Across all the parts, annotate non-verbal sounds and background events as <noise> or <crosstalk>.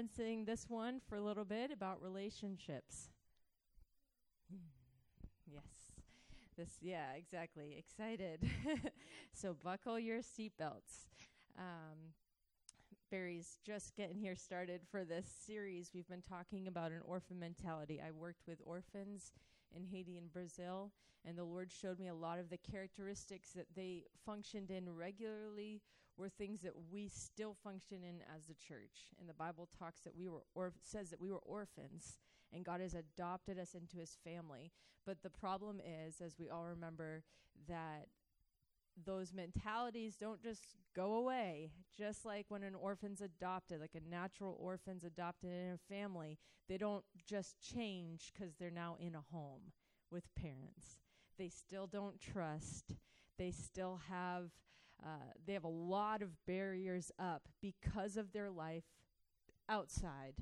referencing this one for a little bit about relationships. Yes. This, yeah, exactly. Excited. <laughs> so buckle your seatbelts. Um, Barry's just getting here started for this series. We've been talking about an orphan mentality. I worked with orphans in Haiti and Brazil, and the Lord showed me a lot of the characteristics that they functioned in regularly were things that we still function in as the church. And the Bible talks that we were or says that we were orphans and God has adopted us into his family. But the problem is as we all remember that those mentalities don't just go away. Just like when an orphan's adopted, like a natural orphan's adopted in a family, they don't just change because they're now in a home with parents. They still don't trust. They still have uh, they have a lot of barriers up because of their life outside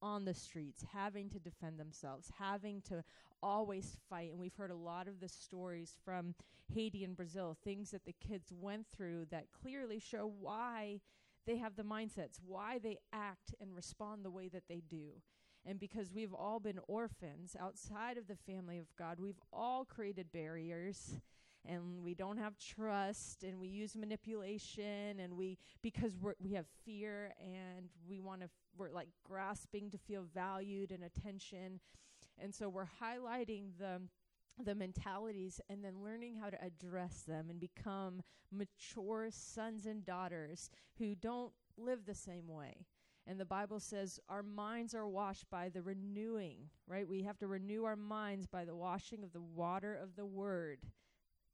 on the streets, having to defend themselves, having to always fight. And we've heard a lot of the stories from Haiti and Brazil, things that the kids went through that clearly show why they have the mindsets, why they act and respond the way that they do. And because we've all been orphans outside of the family of God, we've all created barriers and we don't have trust and we use manipulation and we because we're, we have fear and we want to f- we're like grasping to feel valued and attention and so we're highlighting the the mentalities and then learning how to address them and become mature sons and daughters who don't live the same way. And the Bible says our minds are washed by the renewing, right? We have to renew our minds by the washing of the water of the word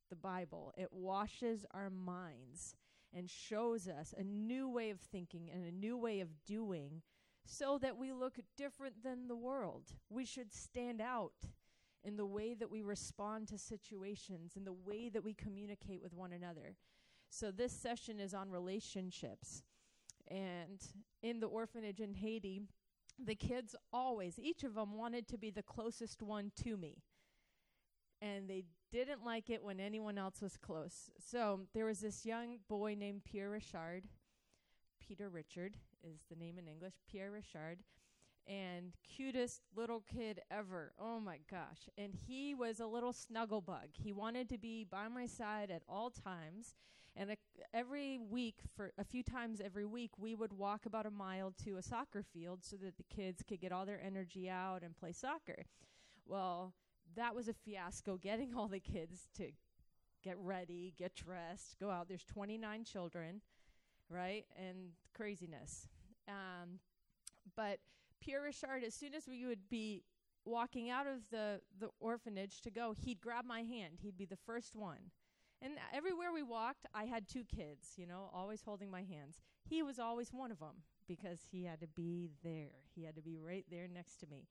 the Bible. It washes our minds and shows us a new way of thinking and a new way of doing so that we look different than the world. We should stand out in the way that we respond to situations, in the way that we communicate with one another. So, this session is on relationships. And in the orphanage in Haiti, the kids always, each of them wanted to be the closest one to me. And they didn't like it when anyone else was close. So there was this young boy named Pierre Richard. Peter Richard is the name in English, Pierre Richard. And cutest little kid ever. Oh my gosh. And he was a little snuggle bug. He wanted to be by my side at all times. And a, every week, for a few times every week, we would walk about a mile to a soccer field so that the kids could get all their energy out and play soccer. Well, that was a fiasco <laughs> getting all the kids to get ready, get dressed, go out. There's 29 children, right? And craziness. Um, but Pierre Richard, as soon as we would be walking out of the, the orphanage to go, he'd grab my hand. He'd be the first one. And everywhere we walked, I had two kids, you know, always holding my hands. He was always one of them because he had to be there. He had to be right there next to me.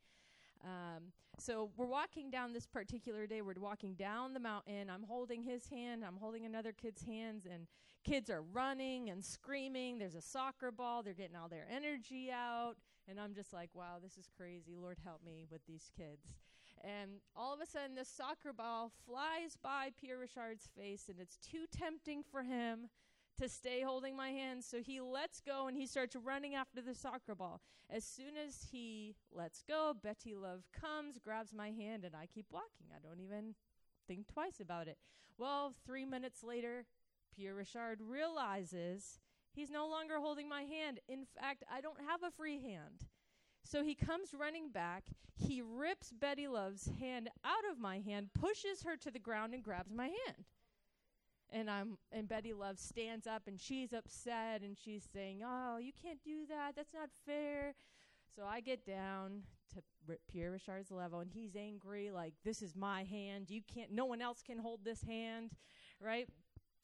Um, so we're walking down this particular day. We're walking down the mountain. I'm holding his hand. I'm holding another kid's hands, and kids are running and screaming. There's a soccer ball. They're getting all their energy out, and I'm just like, wow, this is crazy. Lord help me with these kids. And all of a sudden, this soccer ball flies by Pierre Richard's face, and it's too tempting for him to stay holding my hand. So he lets go and he starts running after the soccer ball. As soon as he lets go, Betty Love comes, grabs my hand, and I keep walking. I don't even think twice about it. Well, three minutes later, Pierre Richard realizes he's no longer holding my hand. In fact, I don't have a free hand. So he comes running back. He rips Betty Love's hand out of my hand, pushes her to the ground, and grabs my hand and I'm and Betty Love stands up and she's upset and she's saying, "Oh, you can't do that. That's not fair." So I get down to Pierre Richard's level and he's angry like, "This is my hand. You can't no one else can hold this hand." Right?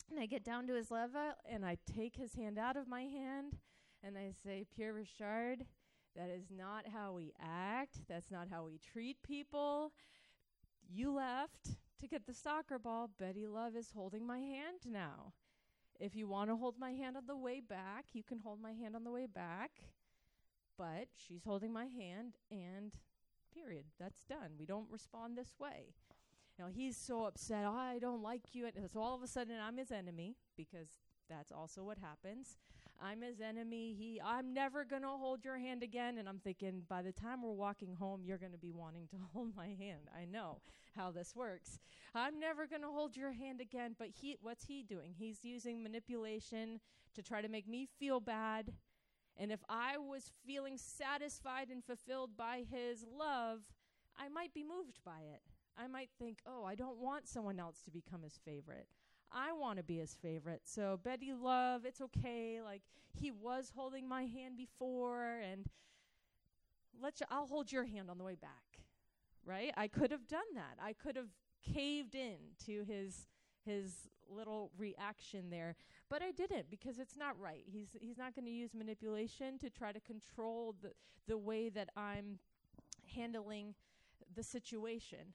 And I get down to his level and I take his hand out of my hand and I say, "Pierre Richard, that is not how we act. That's not how we treat people. You left to get the soccer ball, Betty Love is holding my hand now. If you want to hold my hand on the way back, you can hold my hand on the way back. But she's holding my hand, and period. That's done. We don't respond this way. Now he's so upset. Oh, I don't like you. And so all of a sudden, I'm his enemy because that's also what happens. I'm his enemy. He I'm never going to hold your hand again and I'm thinking by the time we're walking home you're going to be wanting to <laughs> hold my hand. I know how this works. I'm never going to hold your hand again, but he what's he doing? He's using manipulation to try to make me feel bad. And if I was feeling satisfied and fulfilled by his love, I might be moved by it. I might think, "Oh, I don't want someone else to become his favorite." I want to be his favorite. So Betty Love, it's okay. Like he was holding my hand before, and let you, I'll hold your hand on the way back. Right? I could have done that. I could have caved in to his his little reaction there, but I didn't because it's not right. He's he's not going to use manipulation to try to control the the way that I'm handling the situation.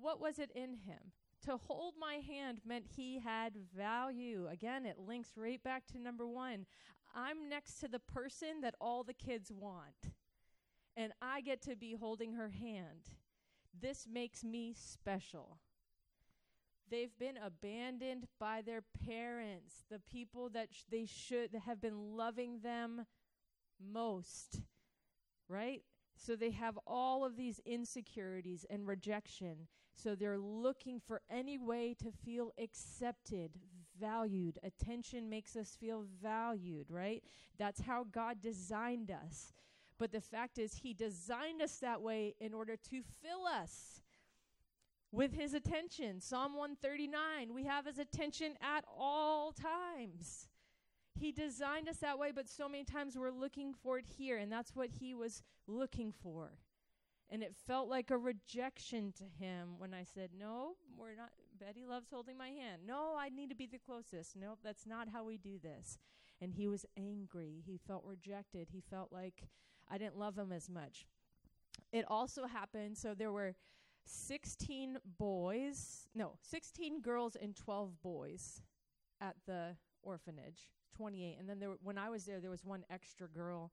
What was it in him? To hold my hand meant he had value. Again, it links right back to number one. I'm next to the person that all the kids want, and I get to be holding her hand. This makes me special. They've been abandoned by their parents, the people that sh- they should have been loving them most, right? So they have all of these insecurities and rejection. So they're looking for any way to feel accepted, valued. Attention makes us feel valued, right? That's how God designed us. But the fact is, He designed us that way in order to fill us with His attention. Psalm 139 we have His attention at all times. He designed us that way, but so many times we're looking for it here, and that's what He was looking for. And it felt like a rejection to him when I said, No, we're not. Betty Love's holding my hand. No, I need to be the closest. Nope, that's not how we do this. And he was angry. He felt rejected. He felt like I didn't love him as much. It also happened, so there were 16 boys, no, 16 girls and 12 boys at the orphanage, 28. And then there, when I was there, there was one extra girl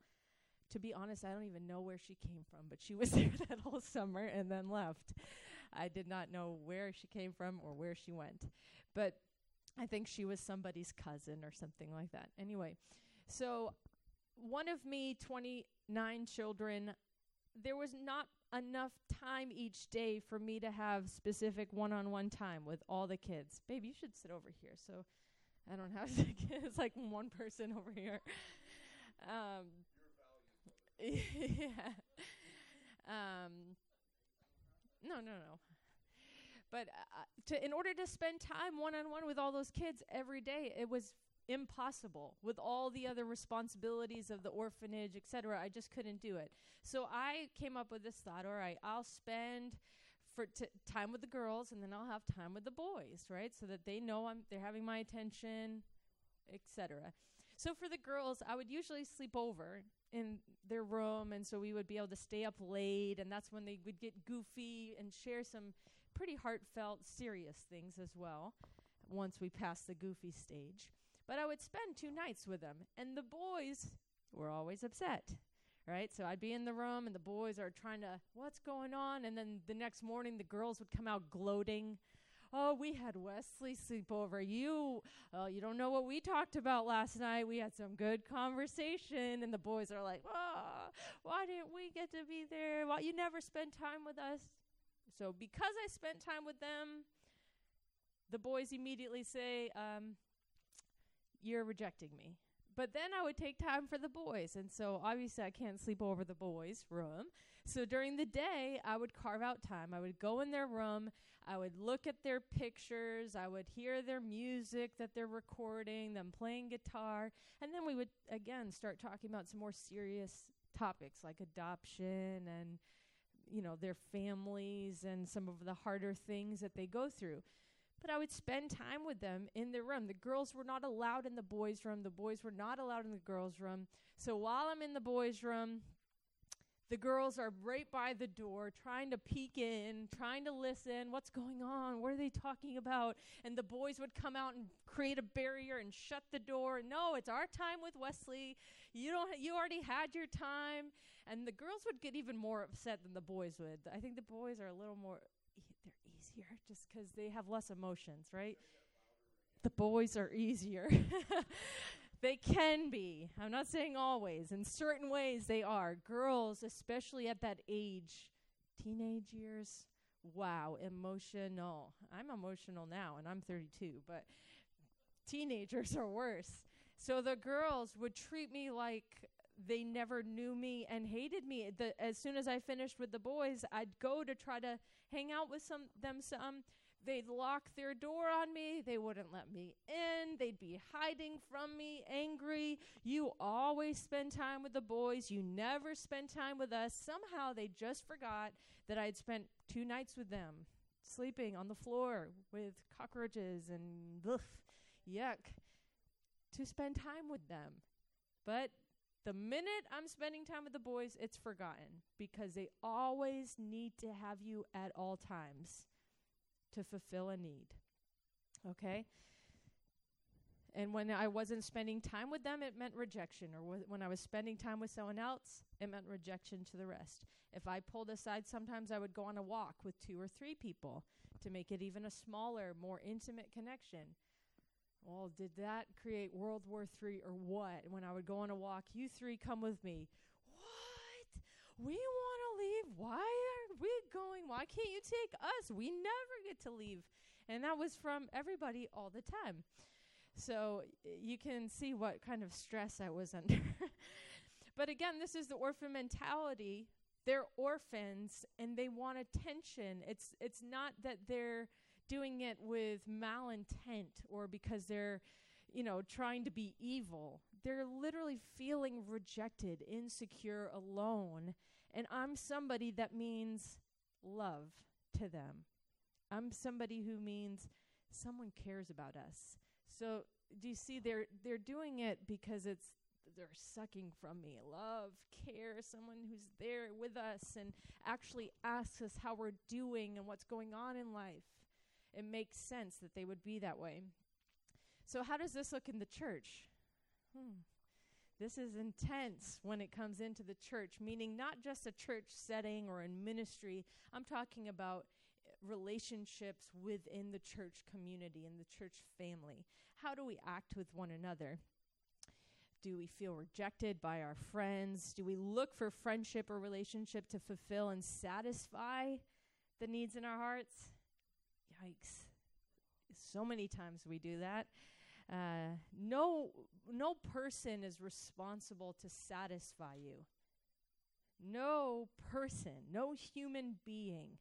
to be honest, I don't even know where she came from, but she was <laughs> there that whole summer and then left. I did not know where she came from or where she went. But I think she was somebody's cousin or something like that. Anyway, so one of me 29 children, there was not enough time each day for me to have specific one-on-one time with all the kids. Babe, you should sit over here. So I don't have <laughs> to. it's like one person over here. Um, <laughs> yeah. Um, no, no, no. But uh, to in order to spend time one on one with all those kids every day, it was impossible with all the other responsibilities of the orphanage, etc. I just couldn't do it. So I came up with this thought: all right, I'll spend for t- time with the girls, and then I'll have time with the boys, right? So that they know I'm they're having my attention, etc. So for the girls, I would usually sleep over in their room and so we would be able to stay up late and that's when they would get goofy and share some pretty heartfelt serious things as well once we passed the goofy stage. But i would spend two nights with them and the boys were always upset right? So i'd be in the room and the boys are trying to what's going on? And then the next morning the girls would come out gloating oh, we had Wesley sleep over. You, oh, you don't know what we talked about last night. We had some good conversation. And the boys are like, oh, why didn't we get to be there? Why you never spend time with us? So because I spent time with them, the boys immediately say, um, you're rejecting me. But then I would take time for the boys. And so obviously I can't sleep over the boys' room. So during the day, I would carve out time. I would go in their room. I would look at their pictures. I would hear their music that they're recording, them playing guitar. And then we would, again, start talking about some more serious topics like adoption and, you know, their families and some of the harder things that they go through but I would spend time with them in their room. The girls were not allowed in the boys' room, the boys were not allowed in the girls' room. So while I'm in the boys' room, the girls are right by the door trying to peek in, trying to listen. What's going on? What are they talking about? And the boys would come out and create a barrier and shut the door. No, it's our time with Wesley. You don't you already had your time. And the girls would get even more upset than the boys would. I think the boys are a little more easier just because they have less emotions, right? The boys are easier. <laughs> They can be. I'm not saying always. In certain ways, they are. Girls, especially at that age, teenage years, wow, emotional. I'm emotional now, and I'm 32, but teenagers are worse. So the girls would treat me like they never knew me and hated me. The, as soon as I finished with the boys, I'd go to try to hang out with some them some They'd lock their door on me. They wouldn't let me in. They'd be hiding from me, angry. You always spend time with the boys. You never spend time with us. Somehow they just forgot that I'd spent two nights with them, sleeping on the floor with cockroaches and ugh, yuck, to spend time with them. But the minute I'm spending time with the boys, it's forgotten because they always need to have you at all times to fulfill a need. Okay? And when I wasn't spending time with them, it meant rejection. Or wh- when I was spending time with someone else, it meant rejection to the rest. If I pulled aside, sometimes I would go on a walk with two or three people to make it even a smaller, more intimate connection. Well, did that create World War III or what? When I would go on a walk, you three come with me. What? We want to leave? Why are we going? Why can't you take us? We never get to leave. And that was from everybody all the time. So you can see what kind of stress I was <laughs> under. but again, this is the orphan mentality. They're orphans and they want attention. It's it's not that they're doing it with malintent or because they're you know trying to be evil. They're literally feeling rejected, insecure, alone and I'm somebody that means love to them. I'm somebody who means someone cares about us. So do you see they're they're doing it because it's they're sucking from me love, care, someone who's there with us and actually asks us how we're doing and what's going on in life. It makes sense that they would be that way. So how does this look in the church? Hmm. This is intense when it comes into the church, meaning not just a church setting or in ministry. I'm talking about relationships within the church community and the church family. How do we act with one another? Do we feel rejected by our friends? Do we look for friendship or relationship to fulfill and satisfy the needs in our hearts? Yikes. So many times we do that. Uh, no, no person is responsible to satisfy you. No person, no human being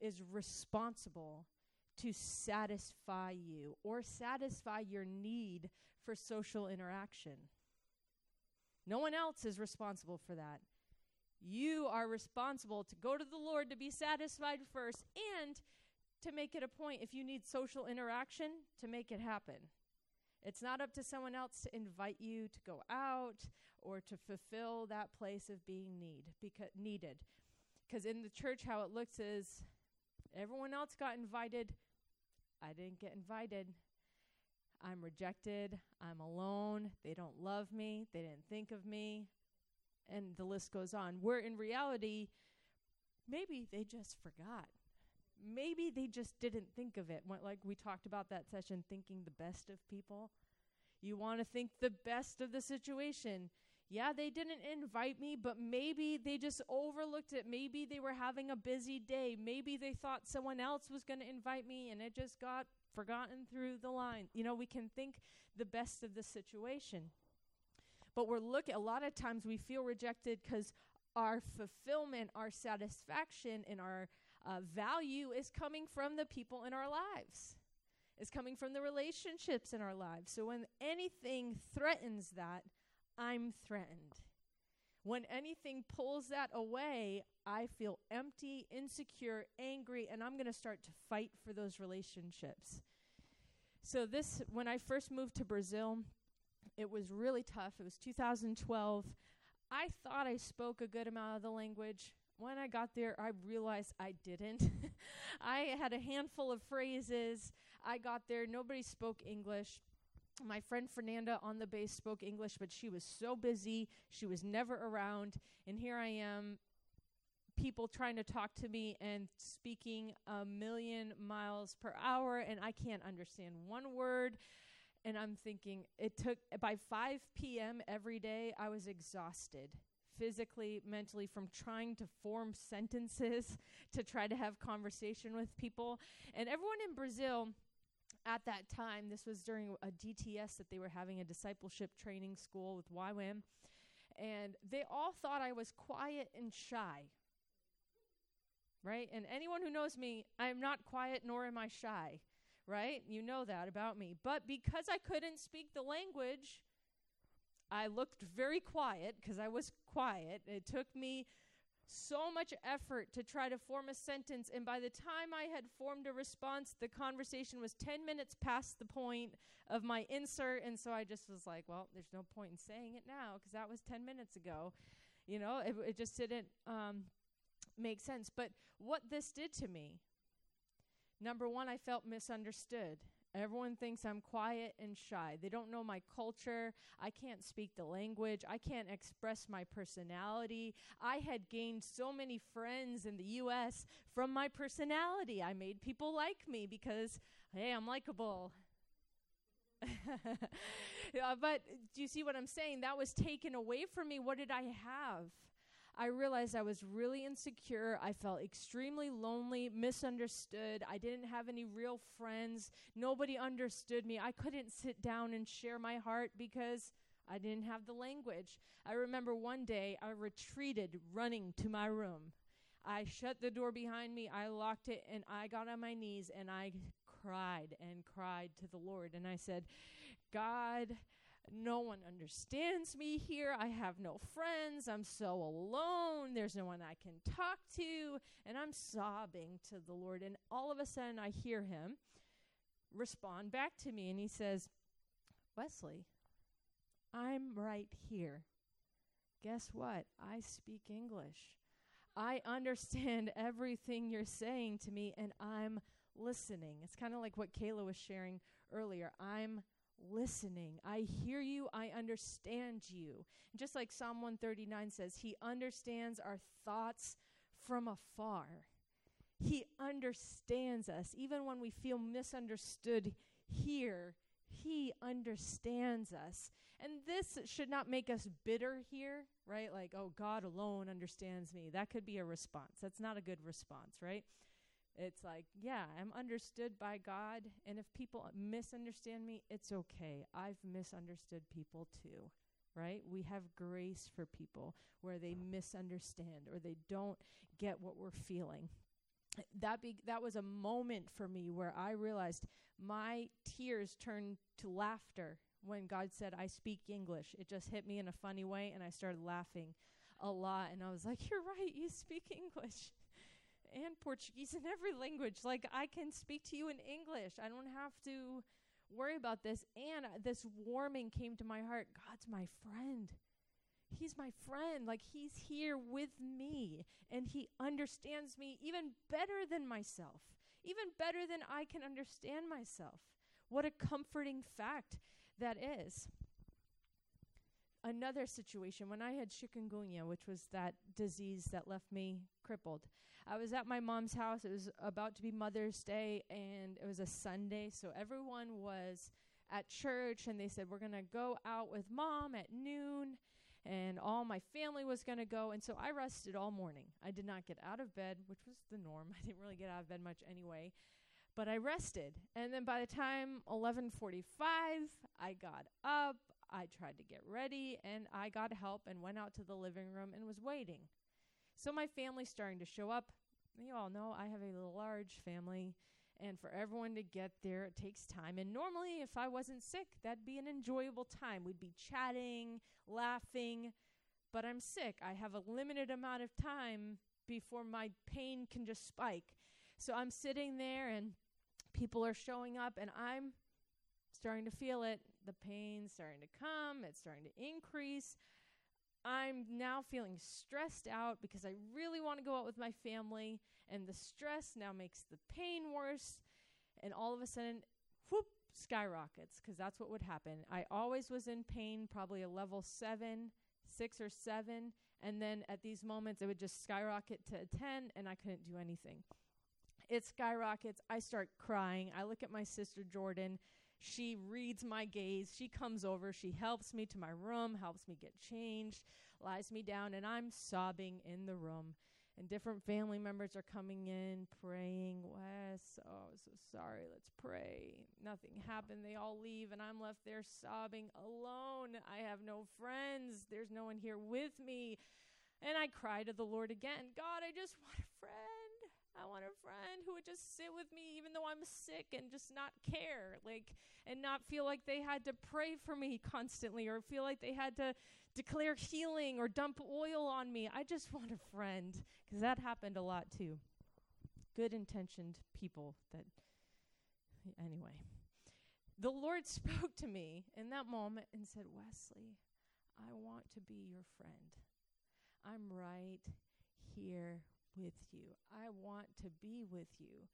is responsible to satisfy you or satisfy your need for social interaction. No one else is responsible for that. You are responsible to go to the Lord to be satisfied first and to make it a point if you need social interaction to make it happen. It's not up to someone else to invite you to go out or to fulfill that place of being need because needed. Because in the church, how it looks is everyone else got invited. I didn't get invited. I'm rejected. I'm alone. They don't love me. They didn't think of me. And the list goes on. Where in reality, maybe they just forgot maybe they just didn't think of it. Like we talked about that session, thinking the best of people. You want to think the best of the situation. Yeah, they didn't invite me, but maybe they just overlooked it. Maybe they were having a busy day. Maybe they thought someone else was going to invite me and it just got forgotten through the line. You know, we can think the best of the situation. But we're looking, a lot of times we feel rejected because our fulfillment, our satisfaction, and our uh, value is coming from the people in our lives, is coming from the relationships in our lives. So when anything threatens that, I'm threatened. When anything pulls that away, I feel empty, insecure, angry, and I'm going to start to fight for those relationships. So, this, when I first moved to Brazil, it was really tough. It was 2012. I thought I spoke a good amount of the language when I got there, I realized I didn't. <laughs> I had a handful of phrases. I got there, nobody spoke English. My friend Fernanda on the base spoke English, but she was so busy. She was never around. And here I am, people trying to talk to me and speaking a million miles per hour, and I can't understand one word. And I'm thinking, it took by 5 p.m. every day, I was exhausted physically, mentally, from trying to form sentences <laughs> to try to have conversation with people. And everyone in Brazil at that time, this was during a DTS that they were having a discipleship training school with YWAM, and they all thought I was quiet and shy. Right? And anyone who knows me, I am not quiet nor am I shy. Right? You know that about me. But because I couldn't speak the language, I looked very quiet because I was quiet. It took me so much effort to try to form a sentence. And by the time I had formed a response, the conversation was 10 minutes past the point of my insert. And so I just was like, well, there's no point in saying it now because that was 10 minutes ago. You know, it, it just didn't um, make sense. But what this did to me, number one, I felt misunderstood. Everyone thinks I'm quiet and shy. They don't know my culture. I can't speak the language. I can't express my personality. I had gained so many friends in the US from my personality. I made people like me because, hey, I'm likable. yeah, <laughs> uh, but do you see what I'm saying? That was taken away from me. What did I have? I realized I was really insecure. I felt extremely lonely, misunderstood. I didn't have any real friends. Nobody understood me. I couldn't sit down and share my heart because I didn't have the language. I remember one day I retreated running to my room. I shut the door behind me, I locked it, and I got on my knees and I cried and cried to the Lord. And I said, God, no one understands me here. I have no friends. I'm so alone. There's no one I can talk to. And I'm sobbing to the Lord. And all of a sudden, I hear him respond back to me. And he says, Wesley, I'm right here. Guess what? I speak English. I understand <laughs> everything you're saying to me, and I'm listening. It's kind of like what Kayla was sharing earlier. I'm listening. I hear you. I understand you. just like Psalm 139 says, He understands our thoughts from afar. He understands us. Even when we feel misunderstood here, He understands us. And this should not make us bitter here, right? Like, oh, God alone understands me. That could be a response. That's not a good response, right? It's like, yeah, I'm understood by God, and if people misunderstand me, it's okay. I've misunderstood people too, right? We have grace for people where they misunderstand or they don't get what we're feeling. That be that was a moment for me where I realized my tears turned to laughter when God said I speak English. It just hit me in a funny way and I started laughing a lot and I was like, "You're right, you speak English." And Portuguese in every language. Like I can speak to you in English. I don't have to worry about this. And this warming came to my heart. God's my friend. He's my friend. Like he's here with me and he understands me even better than myself. Even better than I can understand myself. What a comforting fact that is another situation when I had chikungunya, which was that disease that left me crippled. I was at my mom's house. It was about to be Mother's Day, and it was a Sunday, so everyone was at church, and they said, We're going to go out with mom at noon. And all my family was going to go. And so I rested all morning. I did not get out of bed, which was the norm. <laughs> I didn't really get out of bed much anyway but I rested. And then by the time 11:45, I got up, I tried to get ready and I got help and went out to the living room and was waiting. So my family's starting to show up. You all know I have a large family, and for everyone to get there, it takes time. And normally, if I wasn't sick, that'd be an enjoyable time. We'd be chatting, laughing, but I'm sick. I have a limited amount of time before my pain can just spike. So I'm sitting there, and people are showing up, and I'm starting to feel it. The pain's starting to come, it's starting to increase. I'm now feeling stressed out because I really want to go out with my family, and the stress now makes the pain worse. And all of a sudden, whoop, skyrockets because that's what would happen. I always was in pain, probably a level seven, six or seven. And then at these moments, it would just skyrocket to a 10, and I couldn't do anything. It skyrockets. I start crying. I look at my sister Jordan She reads my gaze. She comes over. She helps me to my room, helps me get changed, lies me down, and I'm sobbing in the room. And different family members are coming in, praying. Wes, oh, so sorry. Let's pray. Nothing happened. They all leave, and I'm left there sobbing alone. I have no friends. There's no one here with me. And I cry to the Lord again God, I just want a friend. I want a friend who would just sit with me even though I'm sick and just not care, like, and not feel like they had to pray for me constantly or feel like they had to declare healing or dump oil on me. I just want a friend because that happened a lot too. Good intentioned people that, anyway. The Lord <laughs> spoke to me in that moment and said, Wesley, I want to be your friend. I'm right here with you. I want to be with you.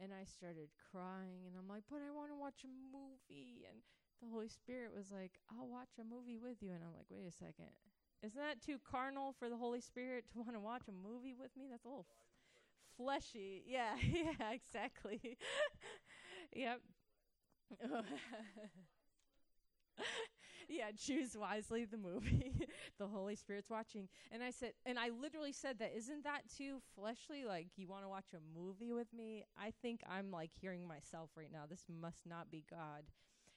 And I started crying, and I'm like, but I want to watch a movie. And the Holy Spirit was like, I'll watch a movie with you. And I'm like, wait a second. Isn't that too carnal for the Holy Spirit to want to watch a movie with me? That's a little f- fleshy. <laughs> Yeah, <laughs> yeah, exactly. <laughs> yep. Yeah, choose wisely the movie. <laughs> the Holy Spirit's watching. And I said, and I literally said that, isn't that too fleshly? Like, you want to watch a movie with me? I think I'm like hearing myself right now. This must not be God.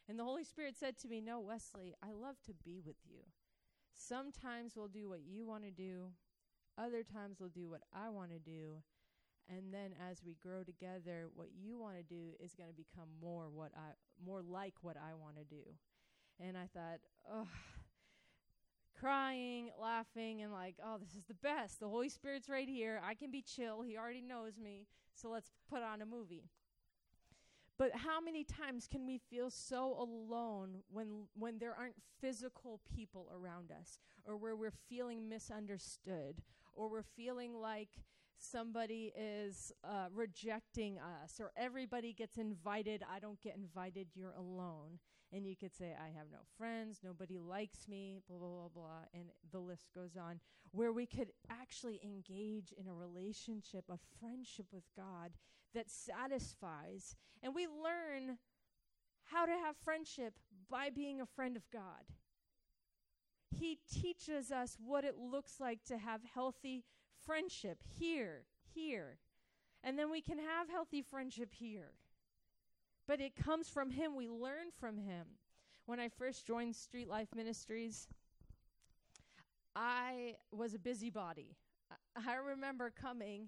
And the Holy Spirit said to me, No, Wesley, I love to be with you. Sometimes we'll do what you want to do, other times we'll do what I want to do. And then as we grow together, what you want to do is going to become more what I more like what I want to do. And I thought, oh, crying, laughing, and like, oh, this is the best. The Holy Spirit's right here. I can be chill. He already knows me. So let's put on a movie. But how many times can we feel so alone when when there aren't physical people around us or where we're feeling misunderstood or we're feeling like somebody is uh, rejecting us or everybody gets invited I don't get invited you're alone and you could say, I have no friends, nobody likes me, blah, blah, blah, blah, and the list goes on, where we could actually engage in a relationship, a friendship with God that satisfies. And we learn how to have friendship by being a friend of God. He teaches us what it looks like to have healthy friendship here, here. And then we can have healthy friendship here. But it comes from Him. We learn from Him. When I first joined Street Life Ministries, I was a busybody. I, remember coming,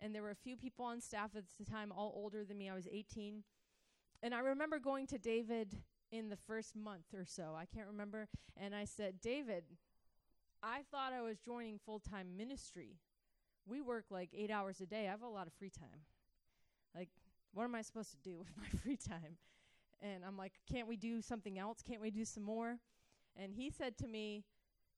and there were a few people on staff at the time, all older than me. I was 18. And I remember going to David in the first month or so. I can't remember. And I said, David, I thought I was joining full time ministry. We work like eight hours a day. I have a lot of free time. Like, what am I supposed to do <laughs> with my free time? And I'm like, can't we do something else? Can't we do some more? And he said to me,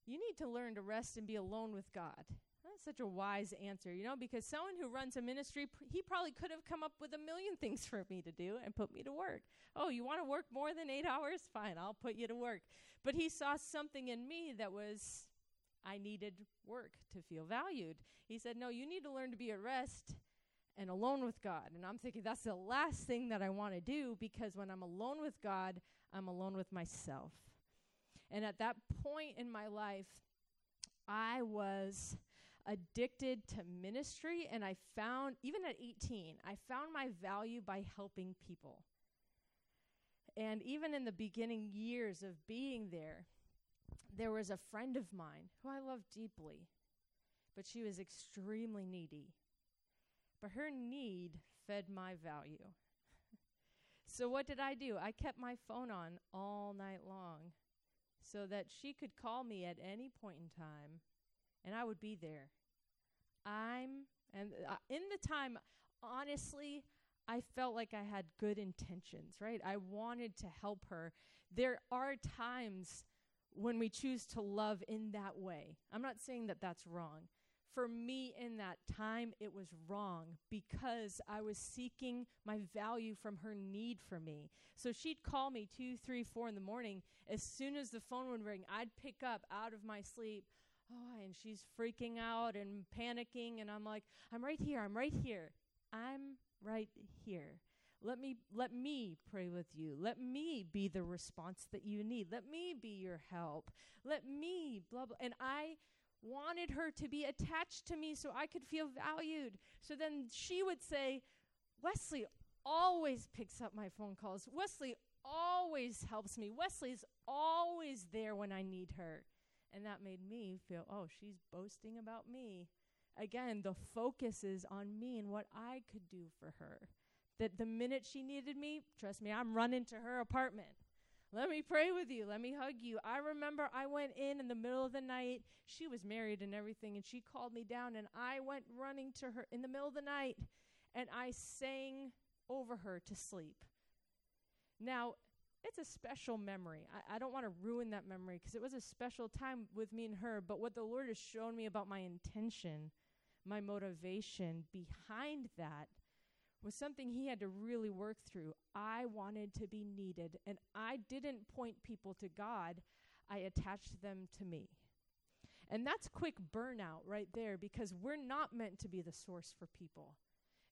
You need to learn to rest and be alone with God. That's such a wise answer, you know, because someone who runs a ministry, he probably could have come up with a million things <laughs> for me to do and put me to work. Oh, you want to work more than eight hours? Fine, I'll put you to work. But he saw something in me that was, I needed work to feel valued. He said, No, you need to learn to be at rest and alone with God. And I'm thinking that's the last thing that I want to do because when I'm alone with God, I'm alone with myself. And at that point in my life, I was addicted to ministry and I found even at 18, I found my value by helping people. And even in the beginning years of being there, there was a friend of mine who I loved deeply, but she was extremely needy but her need fed my value. <laughs> so, what did I do? I kept my phone on all night long so that she could call me at any point in time and I would be there. I'm, and uh, in the time, honestly, I felt like I had good intentions, right? I wanted to help her. There are times when we choose to love in that way. I'm not saying that that's wrong for me in that time, it was wrong because I was seeking my value from her need for me. So she'd call me two, three, four in the morning. As soon as the phone would ring, I'd pick up out of my sleep. Oh, and she's freaking out and panicking. And I'm like, I'm right here. I'm right here. I'm right here. Let me let me pray with you. Let me be the response that you need. Let me be your help. Let me blah blah. And I wanted her to be attached to me so I could feel valued. So then she would say, Wesley always picks up my phone calls. Wesley always helps me. Wesley's always there when I need her. And that made me feel, oh, she's boasting about me. Again, the focus is on me and what I could do for her. That the minute she needed me, trust me, I'm running to her apartment. Let me pray with you. Let me hug you. I remember I went in in the middle of the night. She was married and everything, and she called me down, and I went running to her in the middle of the night, and I sang over her to sleep. Now, it's a special memory. I, I don't want to ruin that memory because it was a special time with me and her. But what the Lord has shown me about my intention, my motivation behind that was something He had to really work through. I wanted to be needed, and I didn't point people to God, I attached them to me. And that's quick burnout right there because we're not meant to be the source for people.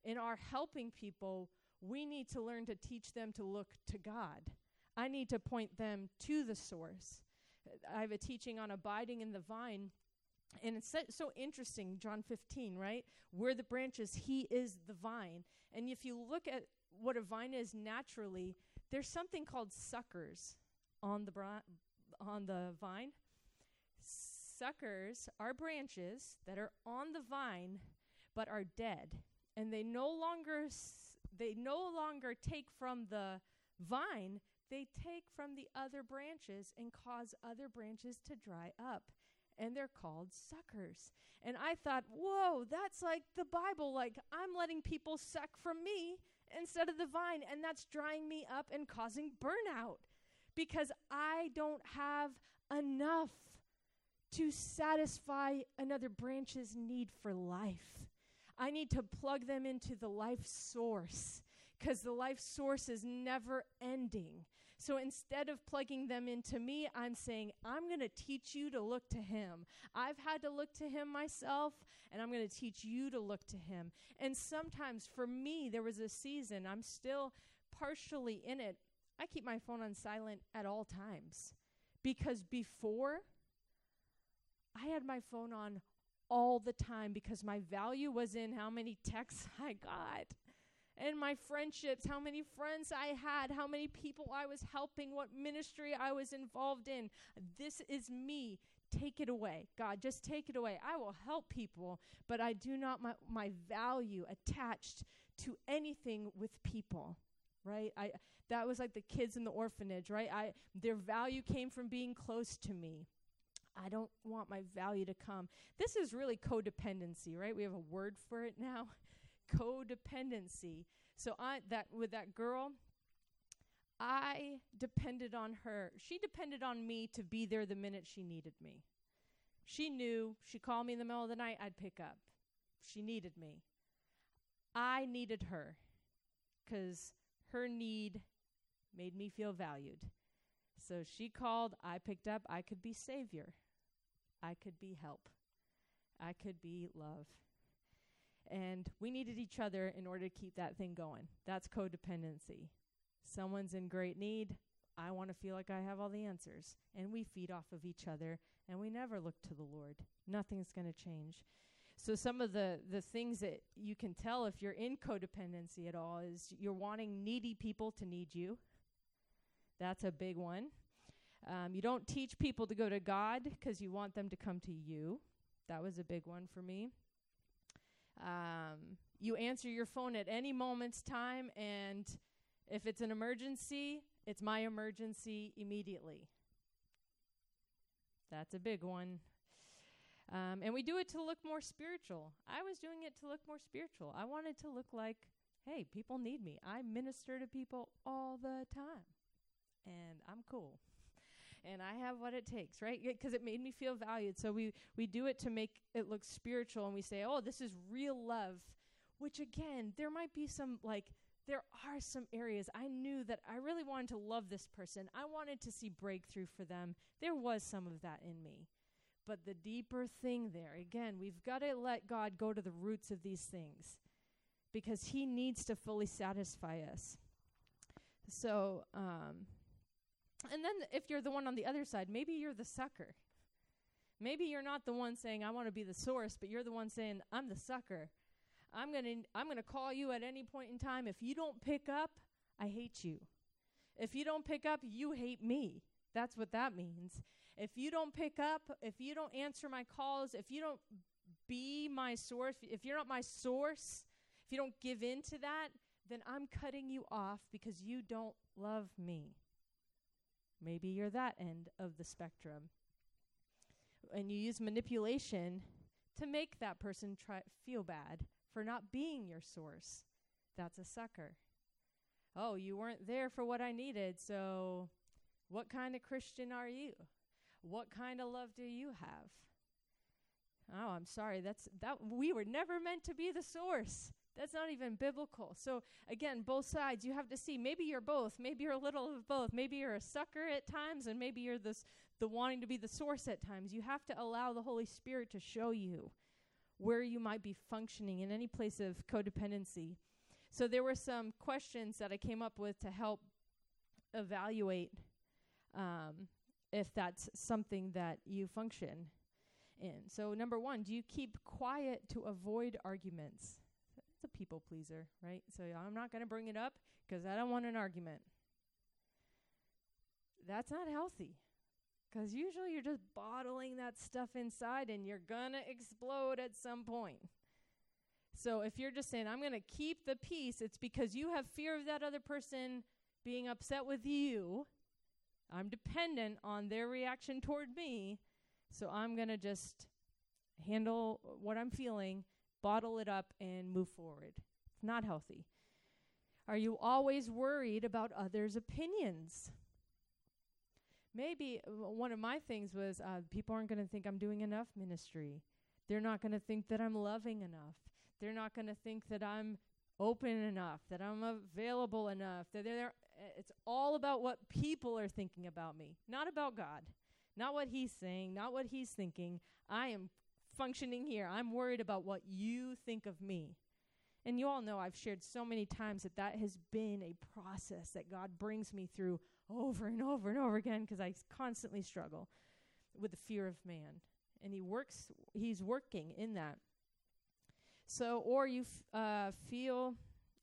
In our helping people, we need to learn to teach them to look to God. I need to point them to the source. I have a teaching on abiding in the vine. And it's so, interesting, John 15, right? We're the branches, He is the vine. And if you look at what a vine is naturally, there's something called suckers on the, on the vine. Suckers are branches that are on the vine but are dead. And they no longer s- they no longer take from the vine, they take from the other branches and cause other branches to dry up. And they're called suckers. And I thought, whoa, that's like the Bible. Like, I'm letting people suck from me instead of the vine. And that's drying me up and causing burnout because I don't have enough to satisfy another branch's need for life. I need to plug them into the life source because the life source is never ending. So instead of plugging them into me, I'm saying, I'm going to teach you to look to Him. I've had to look to Him myself, and I'm going to teach you to look to Him. And sometimes for me, there was a season, I'm still partially in it. I keep my phone on silent at all times because before, I had my phone on all the time because my value was in how many texts <laughs> I got and my friendships, how many friends I had, how many people I was helping, what ministry I was involved in. This is me. Take it away. God, just take it away. I will help people, but I do not my, my value attached to anything with people. Right? I that was like the kids in the orphanage, right? I their value came from being close to me. I don't want my value to come. This is really codependency, right? We have a word for it now codependency. So I that with that girl, I depended on her. She depended on me to be there the minute she needed me. She knew she called me in the middle of the night, I'd pick up. She needed me. I needed her cuz her need made me feel valued. So she called, I picked up, I could be savior. I could be help. I could be love. And we needed each other in order to keep that thing going. That's codependency. Someone's in great need. I want to feel like I have all the answers. And we feed off of each other and we never look to the Lord. Nothing's going to change. So some of the the things that you can tell if you're in codependency at all is you're wanting needy people to need you. That's a big one. Um, you don't teach people to go to God because you want them to come to you. That was a big one for me. Um, you answer your phone at any moment's time, and if it's an emergency, it's my emergency immediately. That's a big one. Um, and we do it to look more spiritual. I was doing it to look more spiritual. I wanted to look like, hey, people need me. I minister to people all the time, and I'm cool and I have what it takes, right? Because it made me feel valued. So we we do it to make it look spiritual, and we say, "Oh, this is real love," which again, there might be some like there are some areas I knew that I really wanted to love this person. I wanted to see breakthrough for them. There was some of that in me. But the deeper thing there, again, we've got to let God go to the roots of these things. because He needs to fully satisfy us. So, um, and then if you're the one on the other side, maybe you're the sucker. Maybe you're not the one saying I want to be the source, but you're the one saying I'm the sucker. I'm going to I'm going to call you at any point in time if you don't pick up, I hate you. If you don't pick up, you hate me. That's what that means. If you don't pick up, if you don't answer my calls, if you don't be my source, if you're not my source, if you don't give in to that, then I'm cutting you off because you don't love me. Maybe you're that end of the spectrum. And you use manipulation to make that person try feel bad for not being your source. That's a sucker. Oh, you weren't there for what I needed, so what kind of Christian are you? What kind of love do you have? Oh, I'm sorry. That's that we were never meant to be the source. That's not even biblical. So again, both sides you have to see. Maybe you're both. Maybe you're a little of both. Maybe you're a sucker at times and maybe you're this the wanting to be the source at times. You have to allow the Holy Spirit to show you where you might be functioning in any place of codependency. So there were some questions that I came up with to help evaluate um, if that's something that you function in. So, number one, do you keep quiet to avoid arguments? It's a people pleaser, right? So, I'm not going to bring it up because I don't want an argument. That's not healthy. Because usually you're just bottling that stuff inside and you're going to explode at some point. So if you're just saying, I'm going to keep the peace, it's because you have fear of that other person being upset with you I'm dependent on their reaction toward me. So I'm going to just handle what I'm feeling, bottle it up, and move forward. It's not healthy. Are you always worried about others' opinions? Maybe uh, one of my things was uh, people aren't going to think I'm doing enough ministry. They're not going to think that I'm loving enough. They're not going to think that I'm open enough, that I'm available enough, that they're it's all about what people are thinking about me, not about God, not what He's saying, not what He's thinking. I am functioning here. I'm worried about what you think of me. And you all know I've shared so many times that that has been a process that God brings me through over and over and over again because I constantly struggle with the fear of man. And He works, He's working in that. So, or you f- uh, feel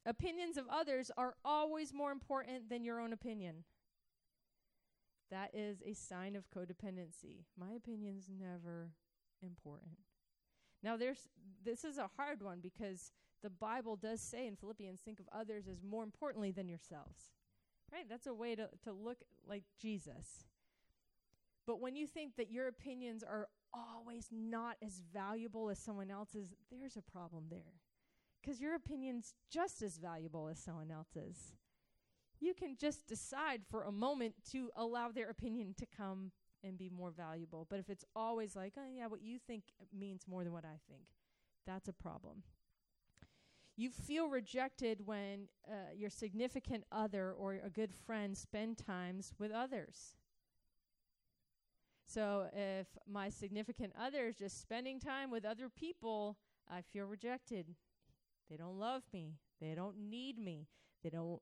Opinions of others are always more important than your own opinion. That is a sign of codependency. My opinion's never important. Now there's this is a hard one because the Bible does say in Philippians think of others as more importantly than yourselves. Right? That's a way to to look like Jesus. But when you think that your opinions are always not as valuable as someone else's, there's a problem there because your opinion's just as valuable as someone else's. You can just decide for a moment to allow their opinion to come and be more valuable. But if it's always like, oh, yeah, what you think means more than what I think, that's a problem. You feel rejected when uh, your significant other or a good friend spend times with others. So if my significant other is just spending time with other people, I feel rejected. They don't love me. They don't need me. They don't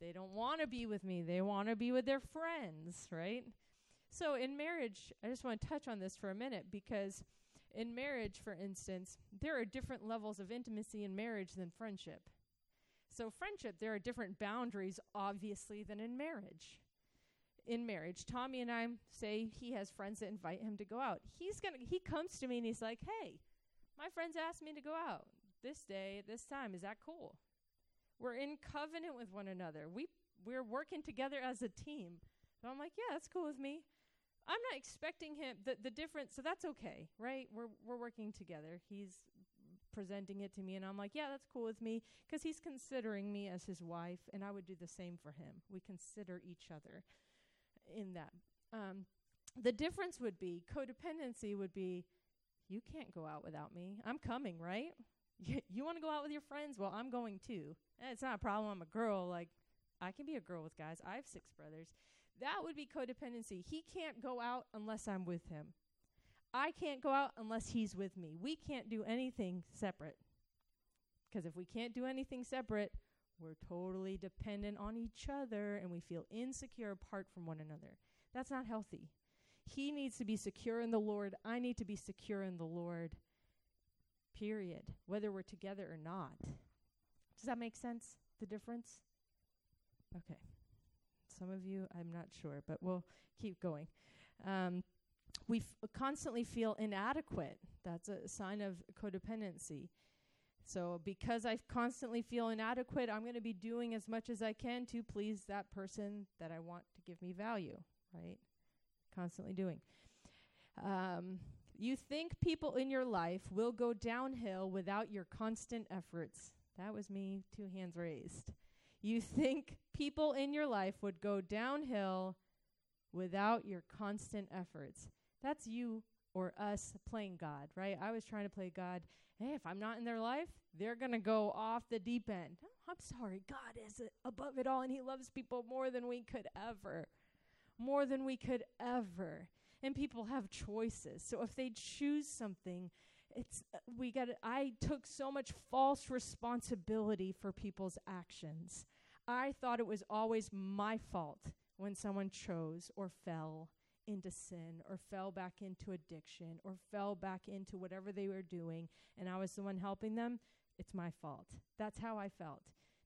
they don't want to be with me. They want to be with their friends, right? So in marriage, I just want to touch on this for a minute because in marriage, for instance, there are different levels of intimacy in marriage than friendship. So friendship, there are different boundaries obviously than in marriage. In marriage, Tommy and I say he has friends that invite him to go out. He's to he comes to me and he's like, "Hey, my friends asked me to go out this day at this time. Is that cool? We're in covenant with one another. We we're working together as a team. And I'm like, yeah, that's cool with me. I'm not expecting him the the difference, so that's okay, right? We're we're working together. He's presenting it to me and I'm like, yeah, that's cool with me because he's considering me as his wife and I would do the same for him. We consider each other in that. Um, the difference would be codependency would be you can't go out without me. I'm coming, right? <laughs> you want to go out with your friends? Well, I'm going too. And it's not a problem. I'm a girl. Like, I can be a girl with guys. I have six brothers. That would be codependency. He can't go out unless I'm with him. I can't go out unless he's with me. We can't do anything separate. Because if we can't do anything separate, we're totally dependent on each other and we feel insecure apart from one another. That's not healthy. He needs to be secure in the Lord. I need to be secure in the Lord. Period. Whether we're together or not. Does that make sense? The difference? Okay. Some of you, I'm not sure, but we'll keep going. Um, we f- constantly feel inadequate. That's a sign of codependency. So, because I constantly feel inadequate, I'm going to be doing as much as I can to please that person that I want to give me value, right? Constantly doing. Um, you think people in your life will go downhill without your constant efforts. That was me, two hands raised. You think people in your life would go downhill without your constant efforts. That's you or us playing God, right? I was trying to play God. Hey, if I'm not in their life, they're going to go off the deep end. Oh, I'm sorry. God is above it all, and He loves people more than we could ever. More than we could ever. And people have choices. So if they choose something, it's uh, we got I took so much false responsibility for people's actions. I thought it was always my fault when someone chose or fell into sin or fell back into addiction or fell back into whatever they were doing and I was the one helping them, it's my fault. That's how I felt.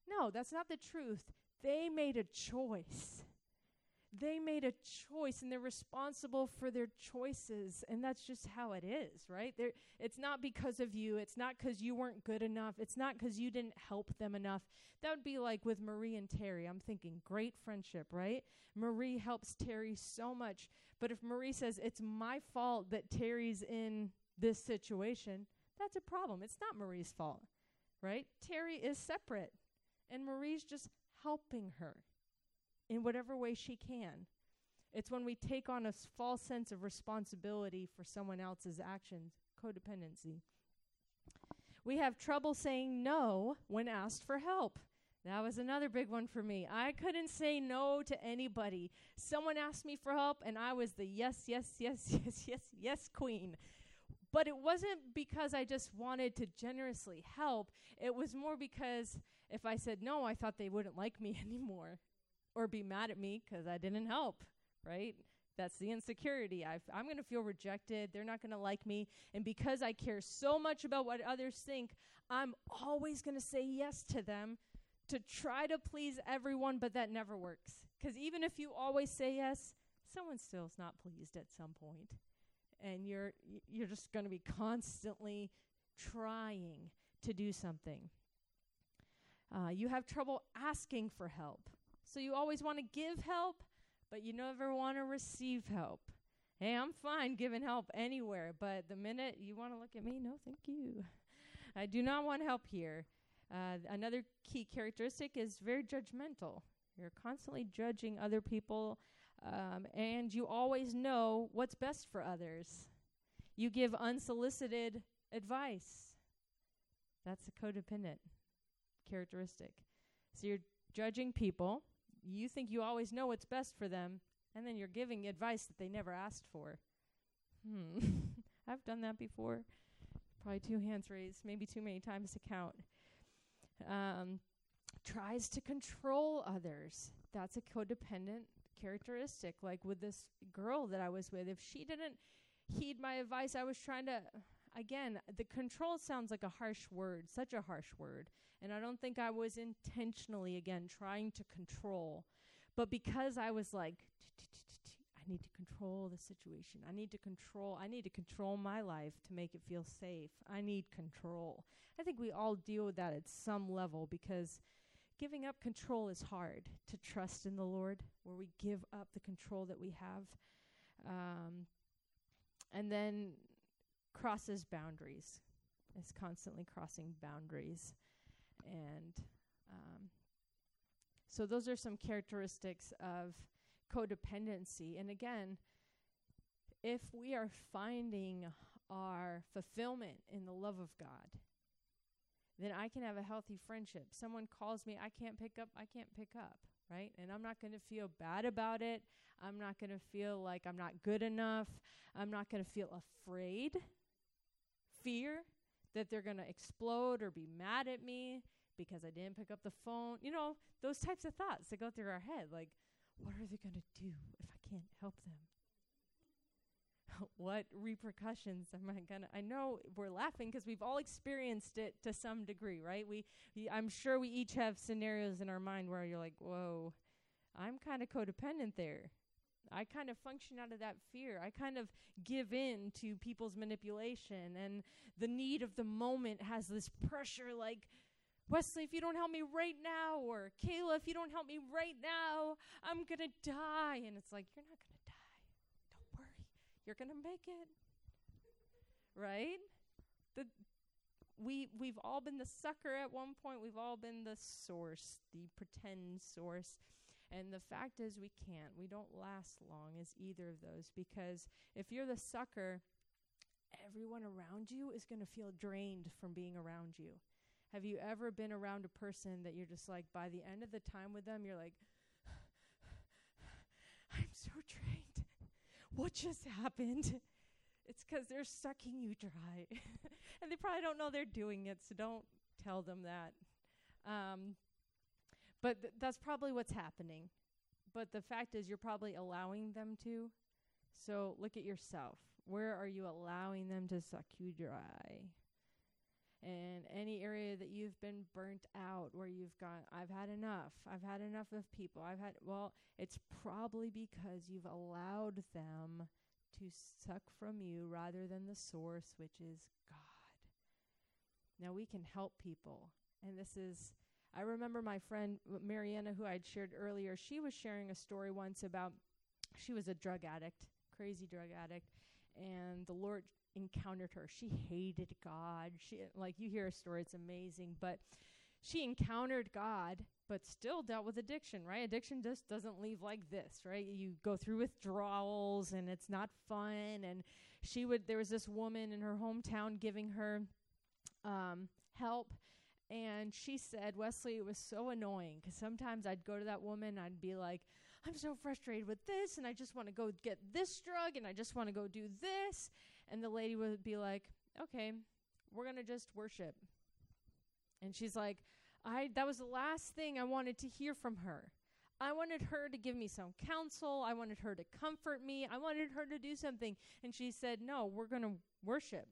No, that's not the truth. They made a choice. They made a choice and they're responsible for their choices. And that's just how it is, right? They're, it's not because of you. It's not because you weren't good enough. It's not because you didn't help them enough. That would be like with Marie and Terry. I'm thinking great friendship, right? Marie helps Terry so much. But if Marie says, it's my fault that Terry's in this situation, that's a problem. It's not Marie's fault, right? Terry is separate, and Marie's just helping her in whatever way she can. It's when we take on a false sense of responsibility for someone else's actions, codependency. We have trouble saying no when asked for help. That was another big one for me. I couldn't say no to anybody. Someone asked me for help, and I was the yes, yes, yes, <laughs> yes, yes, yes queen. But it wasn't because I just wanted to generously help. It was more because if I said no, I thought they wouldn't like me <laughs> anymore or be mad at me because I didn't help, right? That's the insecurity. i am going to feel rejected. They're not going to like me. And because I care so much about what others think, I'm always going to say yes to them to try to please everyone, but that never works. Because even if you always say yes, someone still is not pleased at some point. And you're you're just going to be constantly trying to do something. Uh, you have trouble asking for help. So you always want to give help, but you never want to receive help. Hey, I'm fine giving help anywhere, but the minute you want to look at me, no, thank you. I do not want help here. Uh, another key characteristic is very judgmental. You're constantly judging other people, um, and you always know what's best for others. You give unsolicited advice. That's a codependent characteristic. So you're judging people you think you always know what's best for them, and then you're giving advice that they never asked for. Hmm. <laughs> I've done that before. Probably two hands raised, maybe too many times to count. Um, tries to control others. That's a codependent characteristic. Like with this girl that I was with, if she didn't heed my advice, I was trying to again, the control sounds like a harsh word, such a harsh word. And I don't think I was intentionally, again, trying to control. But because I was like, I need to control the situation. I need to control, I need to control my life to make it feel safe. I need control. I think we all deal with that at some level because giving up control is hard to trust in the Lord, where we give up the control that we have. Um, and then crosses boundaries, is constantly crossing boundaries. And um, so those are some characteristics of codependency. And again, if we are finding our fulfillment in the love of God, then I can have a healthy friendship. Someone calls me, I can't pick up, I can't pick up, right? And I'm not going to feel bad about it. I'm not going to feel like I'm not good enough. I'm not going to feel afraid fear. that they're going to explode or be mad at me because I didn't pick up the phone. You know, those types of thoughts that go through our head like, what are they going to do if I can't help them? <laughs> what repercussions am I gonna? I know we're laughing because we've all experienced it to some degree, right? We, we, I'm sure we each have scenarios in our mind where you're like, "Whoa, I'm kind of codependent there. I kind of function out of that fear. I kind of give in to people's manipulation, and the need of the moment has this pressure, like." Wesley, if you don't help me right now, or Kayla, if you don't help me right now, I'm gonna die. And it's like, you're not gonna die. Don't worry. you're going to make it. Right? The we we've all been the sucker at one point. We've all been the source, the pretend source. And the fact is we can't. We don't last long as either of those because if you're the sucker, everyone around you is going to feel drained from being around you. Have you ever been around a person that you're just like by the end of the time with them you're like <sighs> I'm so drained <laughs> what just happened? It's because they're sucking you dry. <laughs> and they probably don't know they're doing it, so don't tell them that. Um, but th- that's probably what's happening. But the fact is, you're probably allowing them to. So look at yourself. Where are you allowing them to suck you dry? And any area that you've been burnt out, where you've gone, I've had enough. I've had enough of people. I've had, well, it's probably because you've allowed them to suck from you rather than the source, which is God. Now we can help people. And this is, I remember my friend Mariana, who I'd shared earlier, she was sharing a story once about she was a drug addict, crazy drug addict, and the Lord encountered her. She hated God. She like you hear a story, it's amazing, but she encountered God but still dealt with addiction, right? Addiction just doesn't leave like this, right? You go through withdrawals and it's not fun and she would there was this woman in her hometown giving her um, help and she said, Wesley, it was so annoying because sometimes I'd go to that woman, I'd be like, I'm so frustrated with this, and I just want to go get this drug, and I just want to go do this. And the lady would be like, okay, we're going to just worship. And she's like, I that was the last thing I wanted to hear from her. I wanted her to give me some counsel. I wanted her to comfort me. I wanted her to do something. And she said, No, we're going to worship.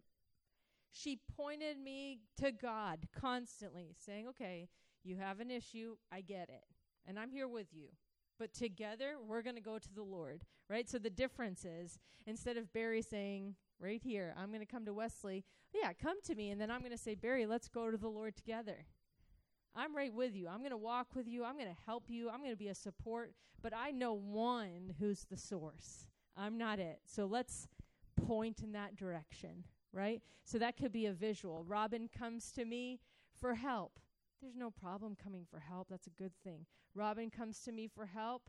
She pointed me to God constantly, saying, Okay, you have an issue. I get it. And I'm here with you. But together, we're going to go to the Lord, right? So the difference is instead of Barry saying, right here. I'm going to come to Wesley. Yeah, come to me. And then I'm going to say, Barry, let's go to the Lord together. I'm right with you. I'm going to walk with you. I'm going to help you. I'm going to be a support. But I know one who's the source. I'm not it. So let's point in that direction, right? So that could be a visual. Robin comes to me for help. There's no problem coming for help. That's a good thing. Robin comes to me for help.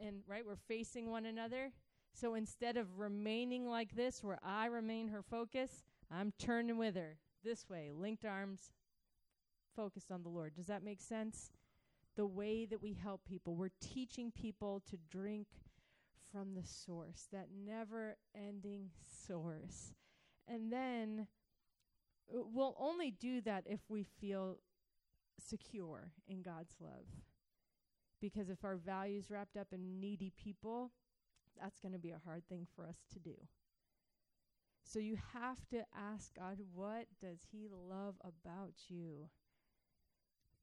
And, right, we're facing one another. So instead of remaining like this, where I remain her focus, I'm turning with her this way, linked arms, focused on the Lord. Does that make sense? The way that we help people, we're teaching people to drink from the source, that never ending source. And then uh, we'll only do that if we feel secure in God's love. Because if our values wrapped up in needy people, that's going to be a hard thing for us to do. So you have to ask God, what does He love about you?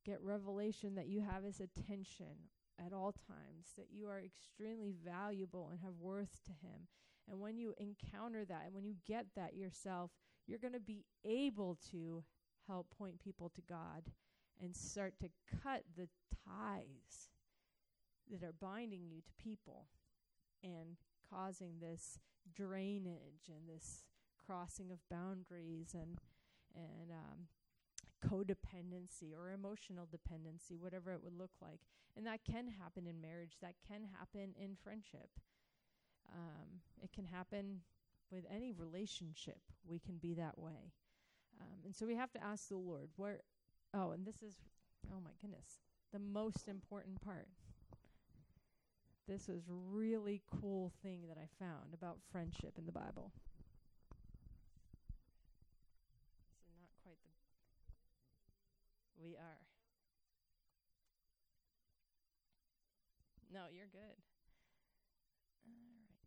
Get revelation that you have His attention at all times, that you are extremely valuable and have worth to Him. And when you encounter that and when you get that yourself, you're going to be able to help point people to God and start to cut the ties that are binding you to people and causing this drainage and this crossing of boundaries and and um, codependency or emotional dependency, whatever it would look like. And that can happen in marriage. That can happen in friendship. Um, it can happen with any relationship. We can be that way. Um, and so we have to ask the Lord, where, oh, and this is, oh my goodness, the most important part this was really cool thing that I found about friendship in the Bible. It's We are. No, you're good. All right.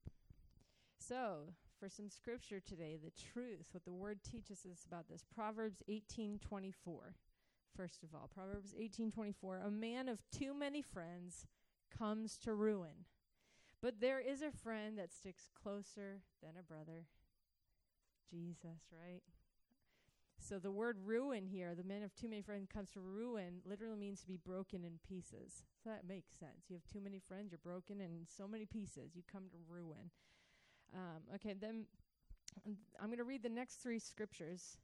So, for some scripture today, the truth, what the word teaches us about this. Proverbs 18:24. First of all, Proverbs 18:24, a man of too many friends comes to ruin. But there is a friend that sticks closer than a brother. Jesus, right? So the word ruin here, the man of too many friends comes to ruin, literally means to be broken in pieces. So that makes sense. You have too many friends, you're broken in so many pieces, you come to ruin. Um, okay, then I'm going to read the next three scriptures.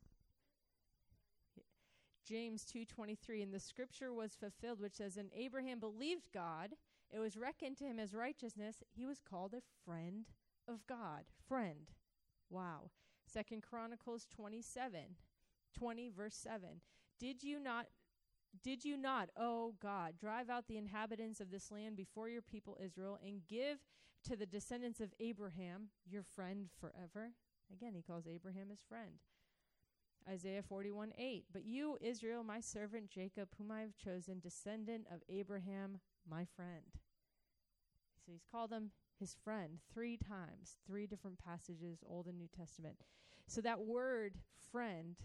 James 2:23 and the scripture was fulfilled which says and Abraham believed God. It was reckoned to him as righteousness. He was called a friend of God friend. Wow. Second Chronicles 27 20 verse 7 did you not did you not oh God drive out the inhabitants of this land before your people Israel and give to the descendants of Abraham your friend forever again he calls Abraham his friend Isaiah 41 8. But you, Israel, my servant Jacob, whom I have chosen, descendant of Abraham, my friend. So he's called him his friend three times, three different passages, Old and New Testament. So that word friend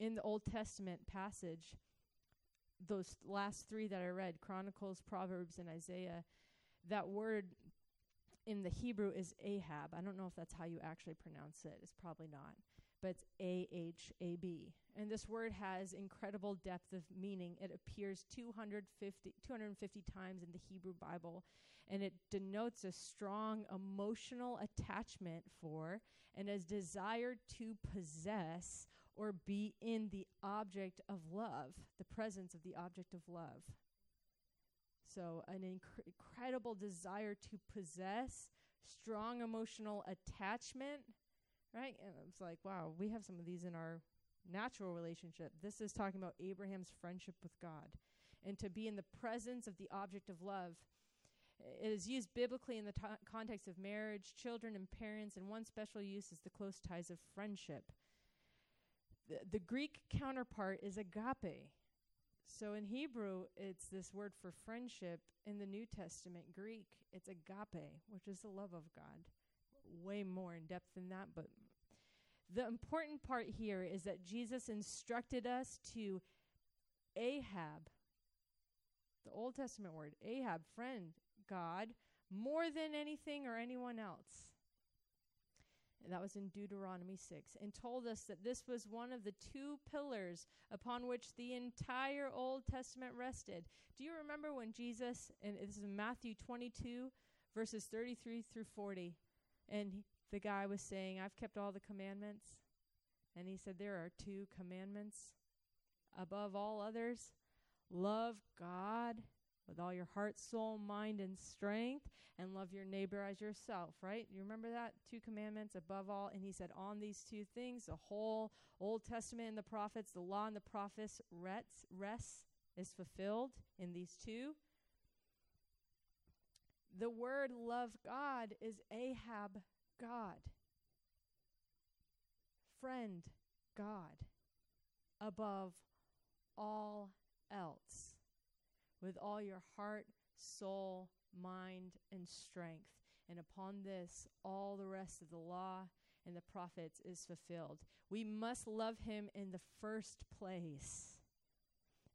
in the Old Testament passage, those last three that I read, Chronicles, Proverbs, and Isaiah, that word in the Hebrew is Ahab. I don't know if that's how you actually pronounce it. It's probably not but it's A H A B. And this word has incredible depth of meaning. It appears 250, 250 times in the Hebrew Bible, and it denotes a strong emotional attachment for and a desire to possess or be in the object of love, the presence of the object of love. So, an inc- incredible desire to possess, strong emotional attachment right? And it's like, wow, we have some of these in our natural relationship. This is talking about Abraham's friendship with God and to be in the presence of the object of love. It is used biblically in the t- context of marriage, children, and parents, and one special use is the close ties of friendship. The, the Greek counterpart is agape. So in Hebrew, it's this word for friendship. In the New Testament, Greek, it's agape, which is the love of God way more in depth than that, but the important part here is that Jesus instructed us to Ahab, the Old Testament word, Ahab, friend, God, more than anything or anyone else. And that was in Deuteronomy 6, and told us that this was one of the two pillars upon which the entire Old Testament rested. Do you remember when Jesus, and this is Matthew 22, verses 33 through 40, and the guy was saying, I've kept all the commandments. And he said, There are two commandments above all others love God with all your heart, soul, mind, and strength, and love your neighbor as yourself, right? You remember that? Two commandments above all. And he said, On these two things, the whole Old Testament and the prophets, the law and the prophets rests, rests is fulfilled in these two. The word love God is Ahab God. Friend God above all else with all your heart, soul, mind, and strength. And upon this, all the rest of the law and the prophets is fulfilled. We must love him in the first place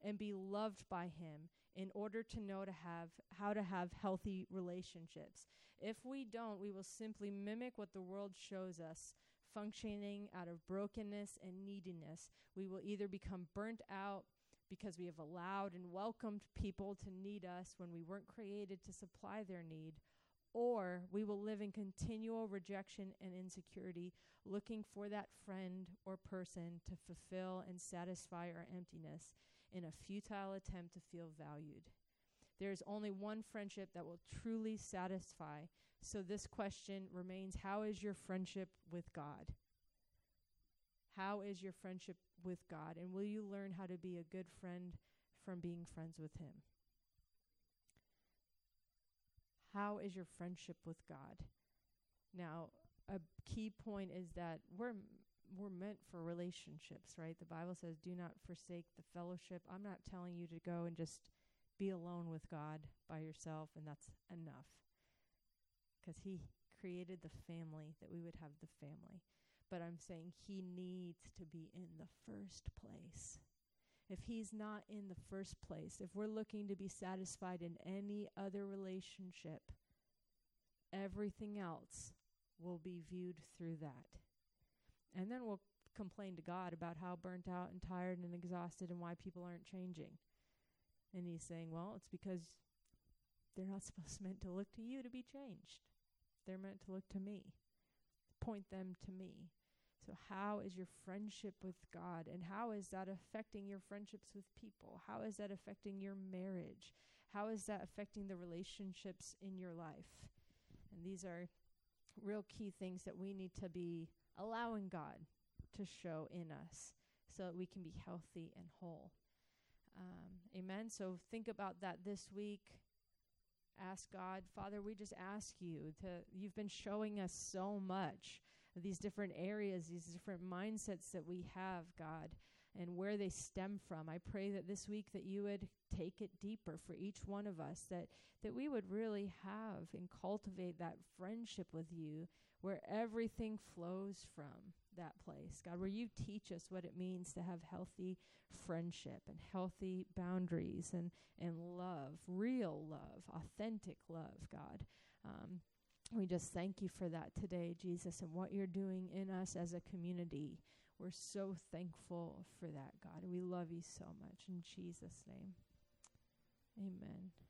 and be loved by him in order to know to have how to have healthy relationships. If we don't, we will simply mimic what the world shows us, functioning out of brokenness and neediness. We will either become burnt out because we have allowed and welcomed people to need us when we weren't created to supply their need, or we will live in continual rejection and insecurity, looking for that friend or person to fulfill and satisfy our emptiness in a futile attempt to feel valued. There is only one friendship that will truly satisfy. So this question remains How is your friendship with God? How is your friendship with God? And will you learn how to be a good friend from being friends with Him? How is your friendship with God? Now, a key point is that we're we're meant for relationships, right? The Bible says, "Do not forsake the fellowship." I'm not telling you to go and just be alone with God by yourself and that's enough. Cuz he created the family that we would have the family. But I'm saying he needs to be in the first place. If he's not in the first place, if we're looking to be satisfied in any other relationship, everything else will be viewed through that. And then we'll complain to God about how burnt out and tired and exhausted and why people aren't changing. And he's saying, well, it's because they're not <laughs> supposed meant to look to you to be changed. They're meant to look to me. Point them to me. So, how is your friendship with God? And how is that affecting your friendships with people? How is that affecting your marriage? How is that affecting the relationships in your life? And these are real key things that we need to be allowing God to show in us so that we can be healthy and whole. Um, amen. So think about that this week. Ask God, Father, we just ask you to, you've been showing us so much these different areas, these different mindsets that we have, God, and where they stem from. I pray that this week that you would take it deeper for each one of us, that, that we would really have and cultivate that friendship with you where everything flows from that place. God, where you teach us what it means to have healthy friendship and healthy boundaries and, and love, real love, authentic love, God. Um, we just thank you for that today, Jesus, and what you're doing in us as a community. We're so thankful for that, God. We love you so much. In Jesus' name, amen.